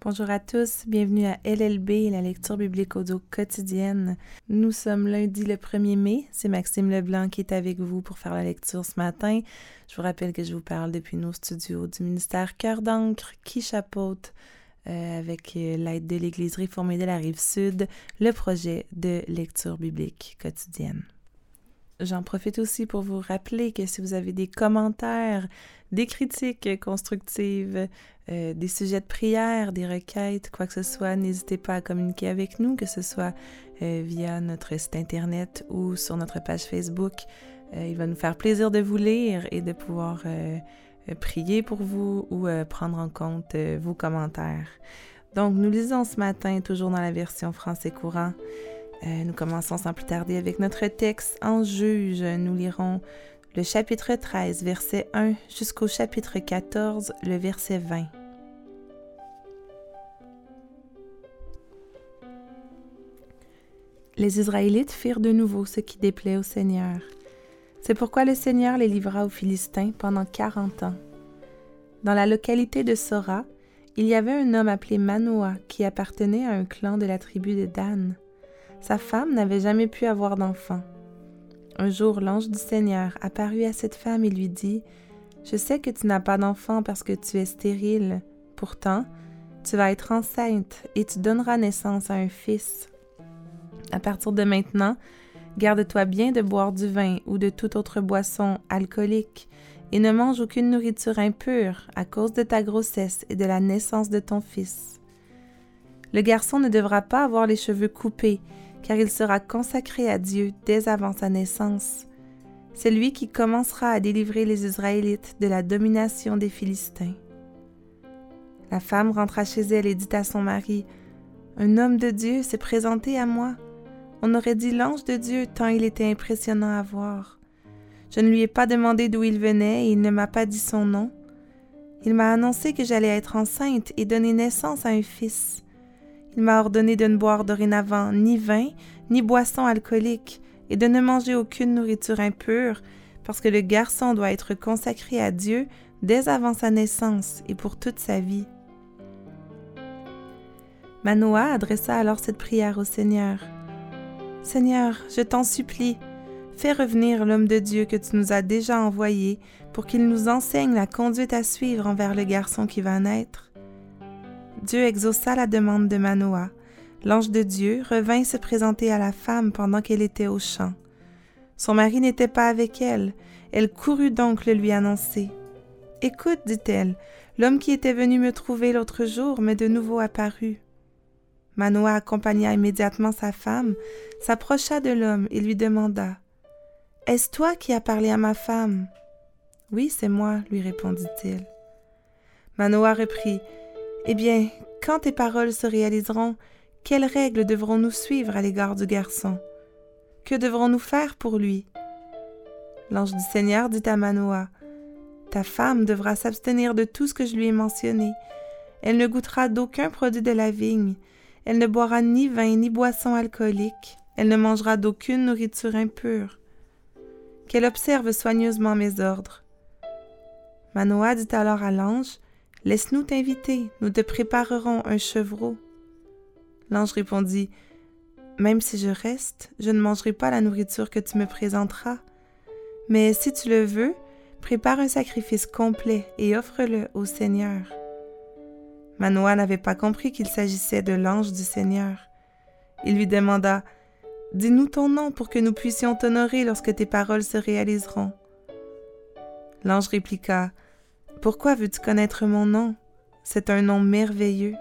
Bonjour à tous, bienvenue à LLB, la lecture biblique audio quotidienne. Nous sommes lundi le 1er mai, c'est Maxime Leblanc qui est avec vous pour faire la lecture ce matin. Je vous rappelle que je vous parle depuis nos studios du ministère Cœur d'encre qui chapeaute euh, avec euh, l'aide de l'Église réformée de la rive sud le projet de lecture biblique quotidienne. J'en profite aussi pour vous rappeler que si vous avez des commentaires, des critiques constructives, euh, des sujets de prière, des requêtes, quoi que ce soit, n'hésitez pas à communiquer avec nous, que ce soit euh, via notre site internet ou sur notre page Facebook. Euh, il va nous faire plaisir de vous lire et de pouvoir prier pour vous ou prendre en compte vos commentaires. Donc, nous lisons ce matin, toujours dans la version français courant. Nous commençons sans plus tarder avec notre texte en juge. Nous lirons le chapitre 13, verset 1 jusqu'au chapitre 14, le verset 20. Les Israélites firent de nouveau ce qui déplaît au Seigneur. C'est pourquoi le Seigneur les livra aux Philistins pendant quarante ans. Dans la localité de Sora, il y avait un homme appelé Manoah qui appartenait à un clan de la tribu de Dan. Sa femme n'avait jamais pu avoir d'enfant. Un jour, l'ange du Seigneur apparut à cette femme et lui dit Je sais que tu n'as pas d'enfant parce que tu es stérile. Pourtant, tu vas être enceinte et tu donneras naissance à un fils. À partir de maintenant, garde-toi bien de boire du vin ou de toute autre boisson alcoolique et ne mange aucune nourriture impure à cause de ta grossesse et de la naissance de ton fils. Le garçon ne devra pas avoir les cheveux coupés car il sera consacré à Dieu dès avant sa naissance. C'est lui qui commencera à délivrer les Israélites de la domination des Philistins. La femme rentra chez elle et dit à son mari, Un homme de Dieu s'est présenté à moi. On aurait dit l'ange de Dieu tant il était impressionnant à voir. Je ne lui ai pas demandé d'où il venait et il ne m'a pas dit son nom. Il m'a annoncé que j'allais être enceinte et donner naissance à un fils. Il m'a ordonné de ne boire dorénavant ni vin, ni boisson alcoolique, et de ne manger aucune nourriture impure, parce que le garçon doit être consacré à Dieu dès avant sa naissance et pour toute sa vie. Manoah adressa alors cette prière au Seigneur. Seigneur, je t'en supplie, fais revenir l'homme de Dieu que tu nous as déjà envoyé pour qu'il nous enseigne la conduite à suivre envers le garçon qui va naître. Dieu exauça la demande de Manoah. L'ange de Dieu revint se présenter à la femme pendant qu'elle était au champ. Son mari n'était pas avec elle. Elle courut donc le lui annoncer. Écoute, dit-elle, l'homme qui était venu me trouver l'autre jour m'est de nouveau apparu. Manoah accompagna immédiatement sa femme, s'approcha de l'homme et lui demanda Est-ce toi qui as parlé à ma femme Oui, c'est moi, lui répondit-il. Manoah reprit eh bien, quand tes paroles se réaliseront, quelles règles devrons-nous suivre à l'égard du garçon? Que devrons-nous faire pour lui? L'ange du Seigneur dit à Manoah Ta femme devra s'abstenir de tout ce que je lui ai mentionné. Elle ne goûtera d'aucun produit de la vigne. Elle ne boira ni vin ni boisson alcoolique. Elle ne mangera d'aucune nourriture impure. Qu'elle observe soigneusement mes ordres. Manoah dit alors à l'ange Laisse-nous t'inviter, nous te préparerons un chevreau. L'ange répondit, Même si je reste, je ne mangerai pas la nourriture que tu me présenteras. Mais si tu le veux, prépare un sacrifice complet et offre-le au Seigneur. Manoah n'avait pas compris qu'il s'agissait de l'ange du Seigneur. Il lui demanda, Dis-nous ton nom pour que nous puissions t'honorer lorsque tes paroles se réaliseront. L'ange répliqua, pourquoi veux-tu connaître mon nom? C'est un nom merveilleux.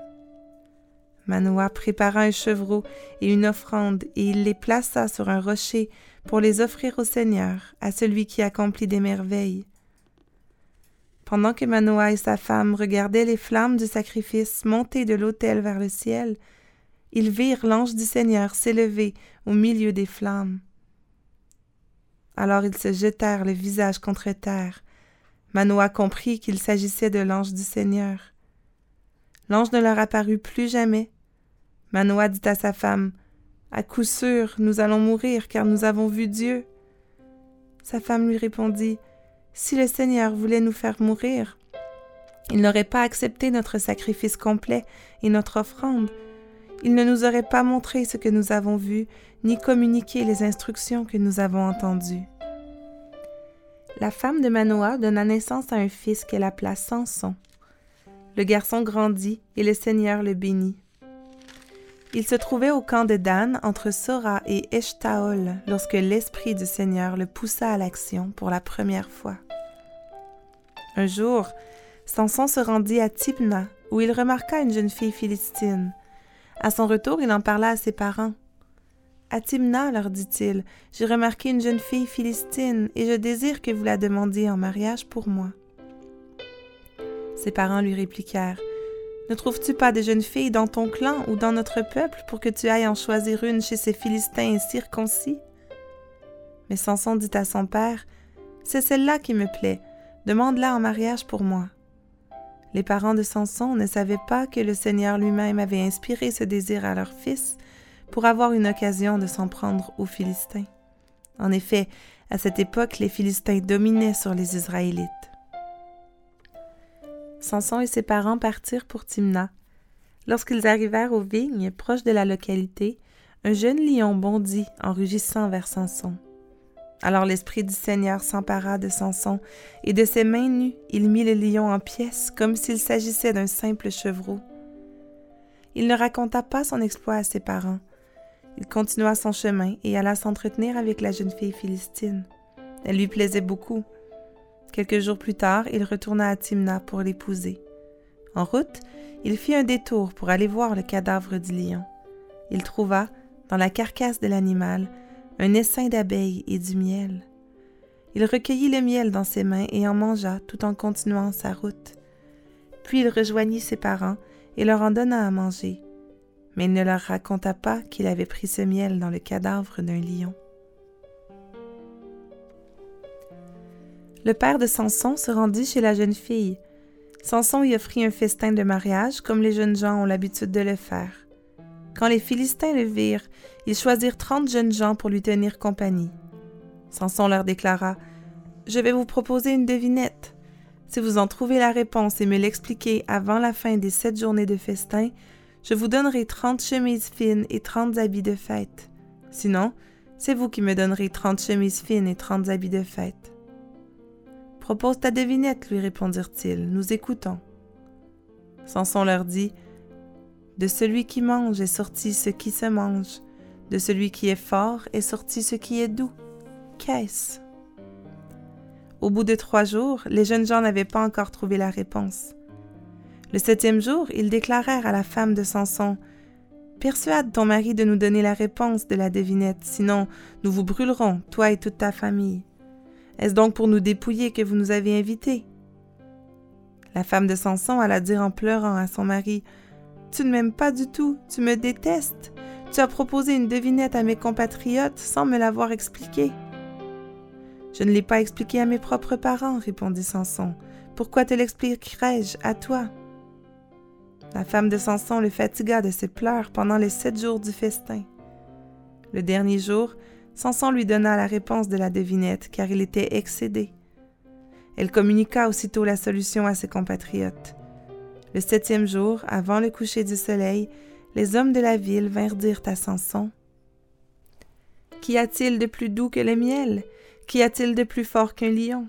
Manoah prépara un chevreau et une offrande, et il les plaça sur un rocher pour les offrir au Seigneur, à celui qui accomplit des merveilles. Pendant que Manoah et sa femme regardaient les flammes du sacrifice monter de l'autel vers le ciel, ils virent l'ange du Seigneur s'élever au milieu des flammes. Alors ils se jetèrent le visage contre terre, Manoah comprit qu'il s'agissait de l'ange du Seigneur. L'ange ne leur apparut plus jamais. Manoah dit à sa femme À coup sûr, nous allons mourir, car nous avons vu Dieu. Sa femme lui répondit Si le Seigneur voulait nous faire mourir, Il n'aurait pas accepté notre sacrifice complet et notre offrande. Il ne nous aurait pas montré ce que nous avons vu, ni communiqué les instructions que nous avons entendues. La femme de Manoah donna naissance à un fils qu'elle appela Samson. Le garçon grandit et le Seigneur le bénit. Il se trouvait au camp de Dan entre Sora et Eshtaol lorsque l'Esprit du Seigneur le poussa à l'action pour la première fois. Un jour, Samson se rendit à Tibna, où il remarqua une jeune fille philistine. À son retour, il en parla à ses parents. À Timna, leur dit-il, j'ai remarqué une jeune fille philistine, et je désire que vous la demandiez en mariage pour moi. Ses parents lui répliquèrent. Ne trouves-tu pas des jeunes filles dans ton clan ou dans notre peuple pour que tu ailles en choisir une chez ces Philistins incirconcis? Mais Samson dit à son père. C'est celle-là qui me plaît. Demande-la en mariage pour moi. Les parents de Samson ne savaient pas que le Seigneur lui-même avait inspiré ce désir à leur fils pour avoir une occasion de s'en prendre aux Philistins. En effet, à cette époque, les Philistins dominaient sur les Israélites. Samson et ses parents partirent pour Timna. Lorsqu'ils arrivèrent aux vignes proches de la localité, un jeune lion bondit en rugissant vers Samson. Alors l'Esprit du Seigneur s'empara de Samson, et de ses mains nues, il mit le lion en pièces, comme s'il s'agissait d'un simple chevreau. Il ne raconta pas son exploit à ses parents. Il continua son chemin et alla s'entretenir avec la jeune fille philistine. Elle lui plaisait beaucoup. Quelques jours plus tard, il retourna à Timna pour l'épouser. En route, il fit un détour pour aller voir le cadavre du lion. Il trouva, dans la carcasse de l'animal, un essaim d'abeilles et du miel. Il recueillit le miel dans ses mains et en mangea tout en continuant sa route. Puis il rejoignit ses parents et leur en donna à manger. Mais il ne leur raconta pas qu'il avait pris ce miel dans le cadavre d'un lion. Le père de Samson se rendit chez la jeune fille. Samson y offrit un festin de mariage comme les jeunes gens ont l'habitude de le faire. Quand les Philistins le virent, ils choisirent trente jeunes gens pour lui tenir compagnie. Samson leur déclara Je vais vous proposer une devinette. Si vous en trouvez la réponse et me l'expliquez avant la fin des sept journées de festin, je vous donnerai trente chemises fines et trente habits de fête. Sinon, c'est vous qui me donnerez trente chemises fines et trente habits de fête. Propose ta devinette, lui répondirent-ils. Nous écoutons. Samson leur dit de celui qui mange est sorti ce qui se mange. De celui qui est fort est sorti ce qui est doux. Qu'est-ce? Au bout de trois jours, les jeunes gens n'avaient pas encore trouvé la réponse. Le septième jour, ils déclarèrent à la femme de Samson Persuade ton mari de nous donner la réponse de la devinette, sinon nous vous brûlerons, toi et toute ta famille. Est-ce donc pour nous dépouiller que vous nous avez invités? La femme de Samson alla dire en pleurant à son mari tu ne m'aimes pas du tout, tu me détestes. Tu as proposé une devinette à mes compatriotes sans me l'avoir expliquée. Je ne l'ai pas expliquée à mes propres parents, répondit Samson. Pourquoi te l'expliquerais-je à toi? La femme de Samson le fatigua de ses pleurs pendant les sept jours du festin. Le dernier jour, Samson lui donna la réponse de la devinette, car il était excédé. Elle communiqua aussitôt la solution à ses compatriotes. Le septième jour, avant le coucher du soleil, les hommes de la ville vinrent dire à Samson Qu'y a-t-il de plus doux que le miel? Qu'y a-t-il de plus fort qu'un lion?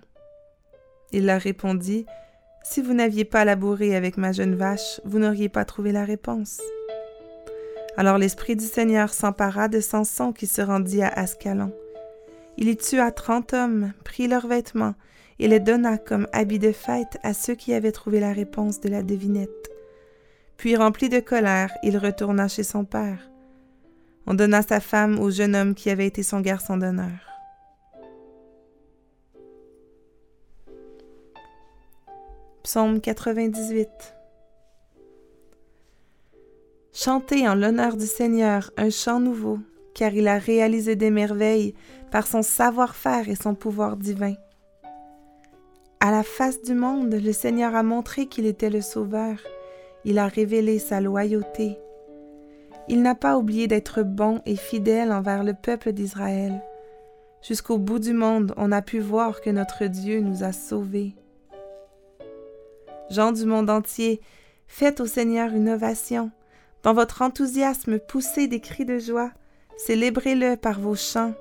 Il leur répondit Si vous n'aviez pas labouré avec ma jeune vache, vous n'auriez pas trouvé la réponse. Alors l'Esprit du Seigneur s'empara de Samson qui se rendit à Ascalon. Il y tua trente hommes, prit leurs vêtements et les donna comme habit de fête à ceux qui avaient trouvé la réponse de la devinette. Puis, rempli de colère, il retourna chez son père. On donna sa femme au jeune homme qui avait été son garçon d'honneur. Psaume 98 Chantez en l'honneur du Seigneur un chant nouveau, car il a réalisé des merveilles par son savoir-faire et son pouvoir divin. À la face du monde, le Seigneur a montré qu'il était le Sauveur. Il a révélé sa loyauté. Il n'a pas oublié d'être bon et fidèle envers le peuple d'Israël. Jusqu'au bout du monde, on a pu voir que notre Dieu nous a sauvés. Gens du monde entier, faites au Seigneur une ovation. Dans votre enthousiasme, poussez des cris de joie. Célébrez-le par vos chants.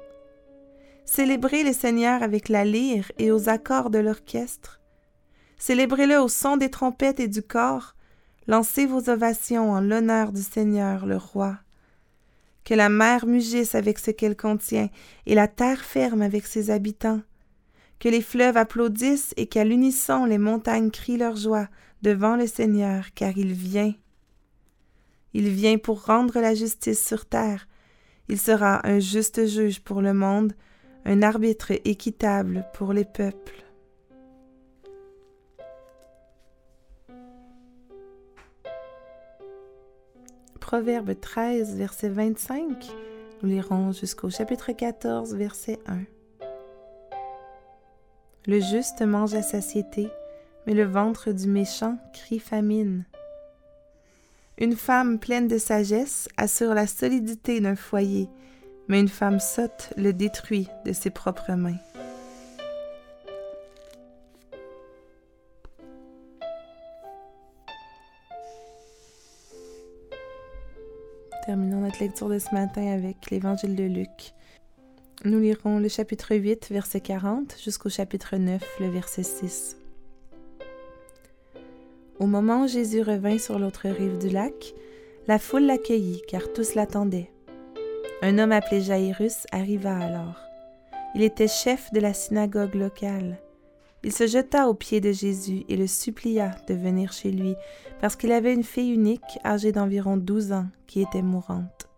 Célébrez le Seigneur avec la lyre et aux accords de l'orchestre. Célébrez-le au son des trompettes et du corps. Lancez vos ovations en l'honneur du Seigneur, le Roi. Que la mer mugisse avec ce qu'elle contient et la terre ferme avec ses habitants. Que les fleuves applaudissent et qu'à l'unisson les montagnes crient leur joie devant le Seigneur, car il vient. Il vient pour rendre la justice sur terre. Il sera un juste juge pour le monde, un arbitre équitable pour les peuples. Proverbe 13, verset 25. Nous lirons jusqu'au chapitre 14, verset 1. Le juste mange à satiété, mais le ventre du méchant crie famine. Une femme pleine de sagesse assure la solidité d'un foyer, mais une femme sotte le détruit de ses propres mains. Terminons notre lecture de ce matin avec l'Évangile de Luc. Nous lirons le chapitre 8, verset 40, jusqu'au chapitre 9, le verset 6. Au moment où Jésus revint sur l'autre rive du lac, la foule l'accueillit, car tous l'attendaient. Un homme appelé Jairus arriva alors. Il était chef de la synagogue locale. Il se jeta aux pieds de Jésus et le supplia de venir chez lui, parce qu'il avait une fille unique, âgée d'environ douze ans, qui était mourante.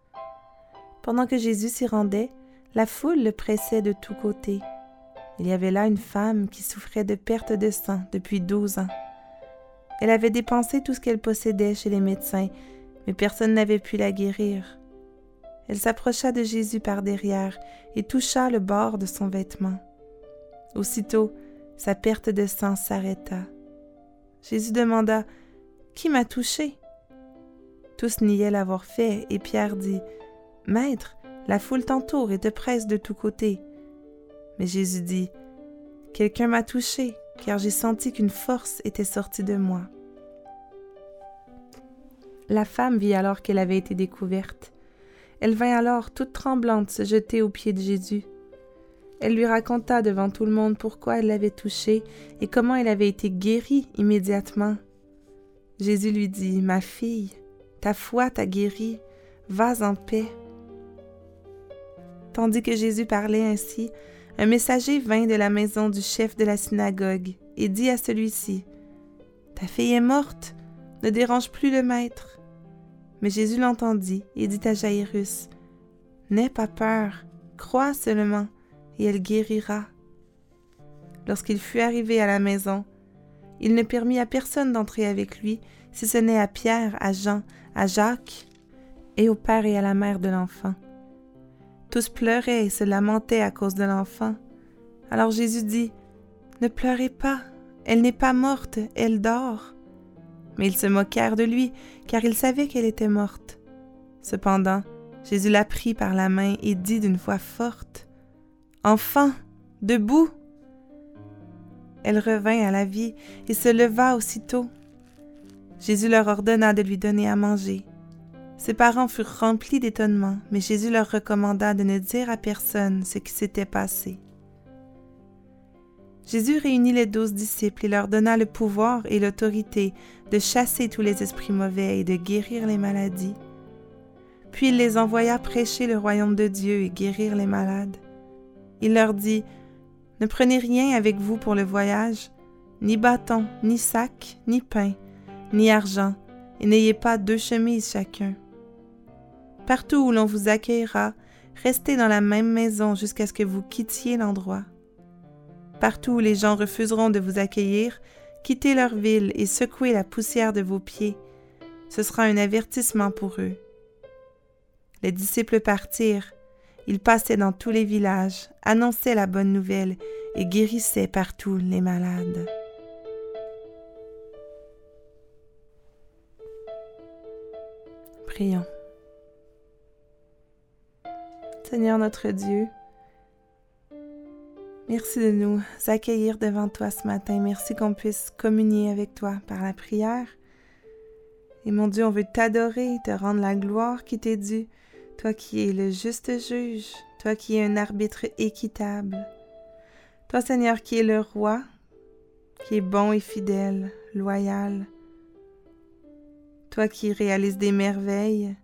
Pendant que Jésus s'y rendait, la foule le pressait de tous côtés. Il y avait là une femme qui souffrait de perte de sang depuis douze ans. Elle avait dépensé tout ce qu'elle possédait chez les médecins, mais personne n'avait pu la guérir. Elle s'approcha de Jésus par derrière et toucha le bord de son vêtement. Aussitôt, sa perte de sang s'arrêta. Jésus demanda Qui m'a touché Tous niaient l'avoir fait, et Pierre dit Maître, la foule t'entoure et te presse de tous côtés. Mais Jésus dit Quelqu'un m'a touché, car j'ai senti qu'une force était sortie de moi. La femme vit alors qu'elle avait été découverte. Elle vint alors toute tremblante se jeter aux pieds de Jésus. Elle lui raconta devant tout le monde pourquoi elle l'avait touché et comment elle avait été guérie immédiatement. Jésus lui dit, Ma fille, ta foi t'a guérie, vas en paix. Tandis que Jésus parlait ainsi, un messager vint de la maison du chef de la synagogue et dit à celui-ci, Ta fille est morte, ne dérange plus le maître. Mais Jésus l'entendit et dit à Jairus, N'aie pas peur, crois seulement, et elle guérira. Lorsqu'il fut arrivé à la maison, il ne permit à personne d'entrer avec lui, si ce n'est à Pierre, à Jean, à Jacques, et au père et à la mère de l'enfant. Tous pleuraient et se lamentaient à cause de l'enfant. Alors Jésus dit, Ne pleurez pas, elle n'est pas morte, elle dort. Mais ils se moquèrent de lui, car ils savaient qu'elle était morte. Cependant, Jésus la prit par la main et dit d'une voix forte, Enfant, debout. Elle revint à la vie et se leva aussitôt. Jésus leur ordonna de lui donner à manger. Ses parents furent remplis d'étonnement, mais Jésus leur recommanda de ne dire à personne ce qui s'était passé. Jésus réunit les douze disciples et leur donna le pouvoir et l'autorité de chasser tous les esprits mauvais et de guérir les maladies. Puis il les envoya prêcher le royaume de Dieu et guérir les malades. Il leur dit, Ne prenez rien avec vous pour le voyage, ni bâton, ni sac, ni pain, ni argent, et n'ayez pas deux chemises chacun. Partout où l'on vous accueillera, restez dans la même maison jusqu'à ce que vous quittiez l'endroit. Partout où les gens refuseront de vous accueillir, quittez leur ville et secouez la poussière de vos pieds. Ce sera un avertissement pour eux. Les disciples partirent. Ils passaient dans tous les villages, annonçaient la bonne nouvelle et guérissaient partout les malades. Prions. Seigneur notre Dieu, Merci de nous accueillir devant toi ce matin. Merci qu'on puisse communier avec toi par la prière. Et mon Dieu, on veut t'adorer, te rendre la gloire qui t'est due, toi qui es le juste juge, toi qui es un arbitre équitable, toi Seigneur qui es le roi, qui est bon et fidèle, loyal, toi qui réalises des merveilles,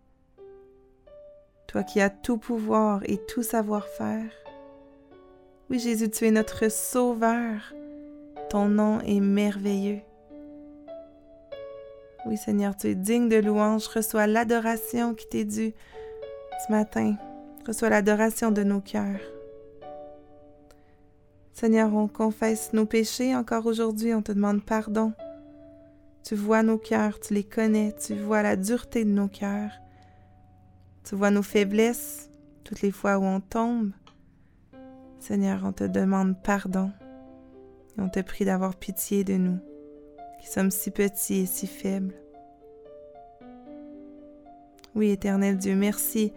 toi qui as tout pouvoir et tout savoir-faire. Oui Jésus, tu es notre Sauveur, ton nom est merveilleux. Oui Seigneur, tu es digne de louange, reçois l'adoration qui t'est due ce matin, reçois l'adoration de nos cœurs. Seigneur, on confesse nos péchés encore aujourd'hui, on te demande pardon. Tu vois nos cœurs, tu les connais, tu vois la dureté de nos cœurs. Tu vois nos faiblesses, toutes les fois où on tombe. Seigneur, on te demande pardon et on te prie d'avoir pitié de nous, qui sommes si petits et si faibles. Oui, éternel Dieu, merci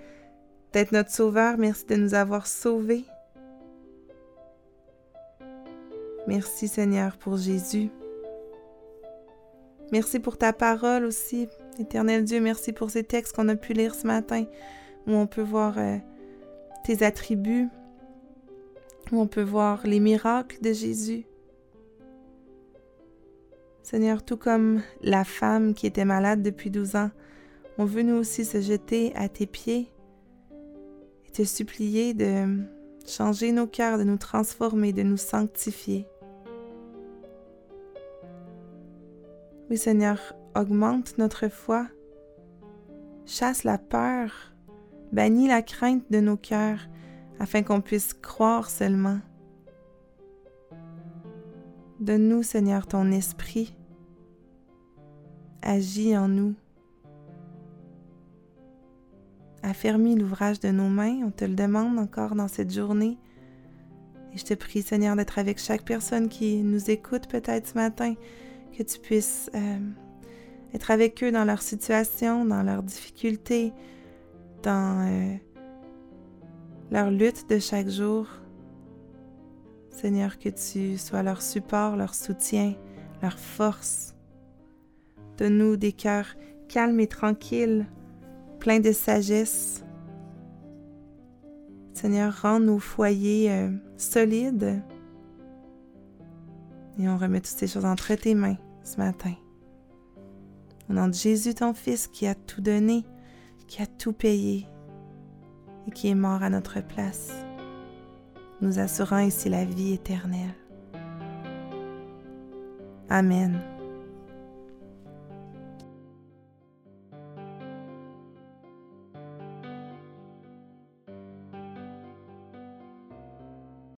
d'être notre Sauveur, merci de nous avoir sauvés. Merci Seigneur pour Jésus. Merci pour ta parole aussi, éternel Dieu. Merci pour ces textes qu'on a pu lire ce matin, où on peut voir euh, tes attributs, où on peut voir les miracles de Jésus. Seigneur, tout comme la femme qui était malade depuis douze ans, on veut nous aussi se jeter à tes pieds et te supplier de changer nos cœurs, de nous transformer, de nous sanctifier. Oui Seigneur, augmente notre foi, chasse la peur, bannis la crainte de nos cœurs, afin qu'on puisse croire seulement. Donne-nous, Seigneur, ton esprit. Agis en nous. Affermis l'ouvrage de nos mains, on te le demande encore dans cette journée. Et je te prie, Seigneur, d'être avec chaque personne qui nous écoute peut-être ce matin, que tu puisses euh, être avec eux dans leur situation, dans leurs difficultés, dans euh, leur lutte de chaque jour. Seigneur, que tu sois leur support, leur soutien, leur force. Donne-nous des cœurs calmes et tranquilles, pleins de sagesse. Seigneur, rends nos foyers euh, solides. Et on remet toutes ces choses entre tes mains ce matin. Au nom de Jésus, ton Fils, qui a tout donné, qui a tout payé et qui est mort à notre place, nous assurant ici la vie éternelle. Amen.